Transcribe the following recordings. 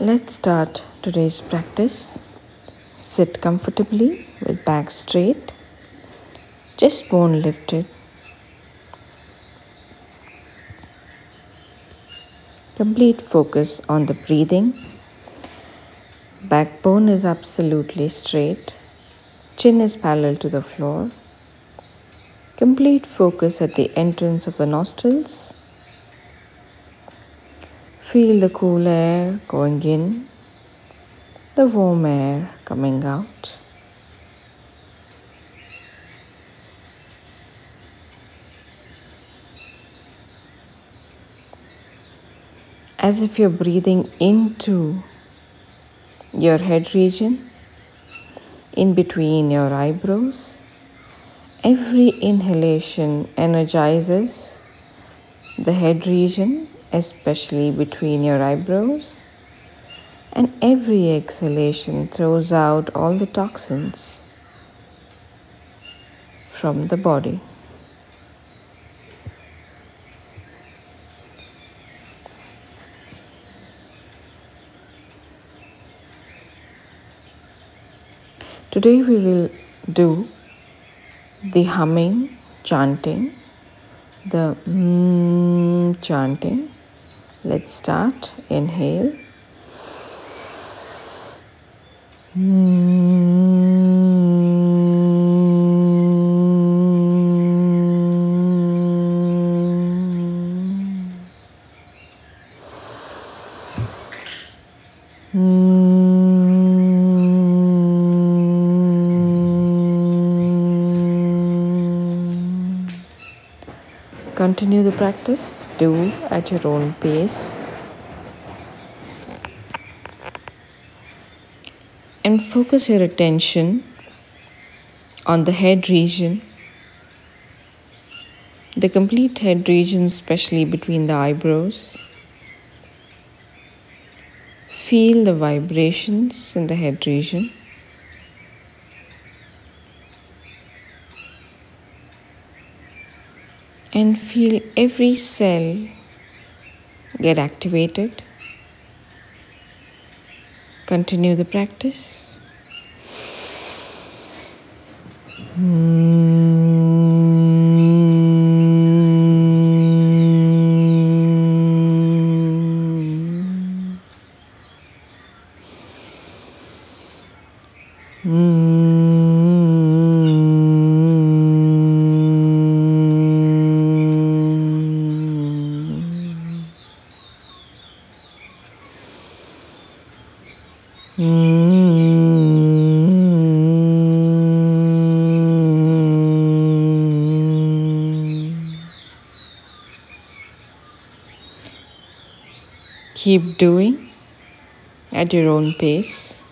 Let's start today's practice. Sit comfortably with back straight, just bone lifted. Complete focus on the breathing. Backbone is absolutely straight. Chin is parallel to the floor. Complete focus at the entrance of the nostrils. Feel the cool air going in, the warm air coming out. As if you're breathing into your head region, in between your eyebrows. Every inhalation energizes the head region, especially between your eyebrows, and every exhalation throws out all the toxins from the body. Today we will do the humming, chanting, the mm chanting. Let's start. Inhale. Continue the practice, do at your own pace. And focus your attention on the head region, the complete head region, especially between the eyebrows. Feel the vibrations in the head region. And feel every cell get activated. Continue the practice. Hmm. Keep doing at your own pace.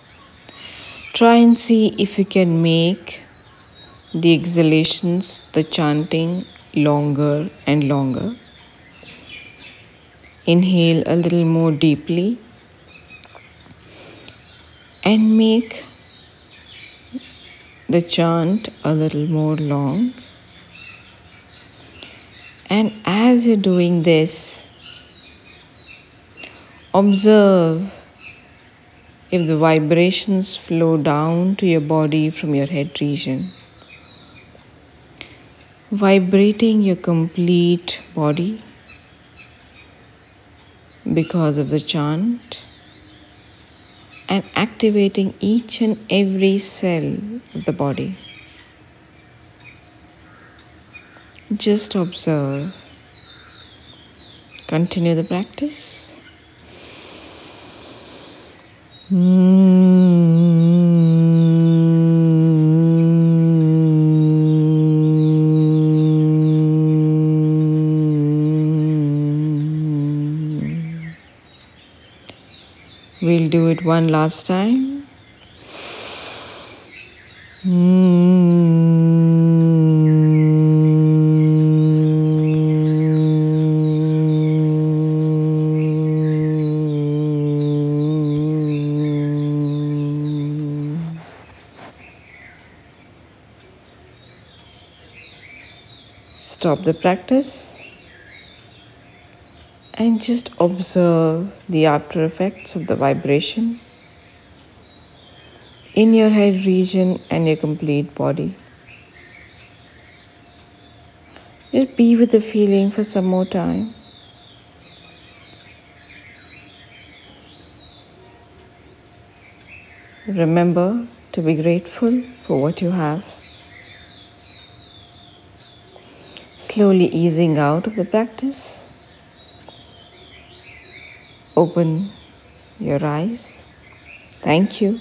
Try and see if you can make the exhalations, the chanting longer and longer. Inhale a little more deeply and make the chant a little more long. And as you're doing this, observe if the vibrations flow down to your body from your head region, vibrating your complete body because of the chant and activating each and every cell of the body. Just observe. Continue the practice. Hmm. We'll do it one last time. Stop the practice and just observe the after effects of the vibration in your head region and your complete body. Just be with the feeling for some more time. Remember to be grateful for what you have. Slowly easing out of the practice. Open your eyes. Thank you.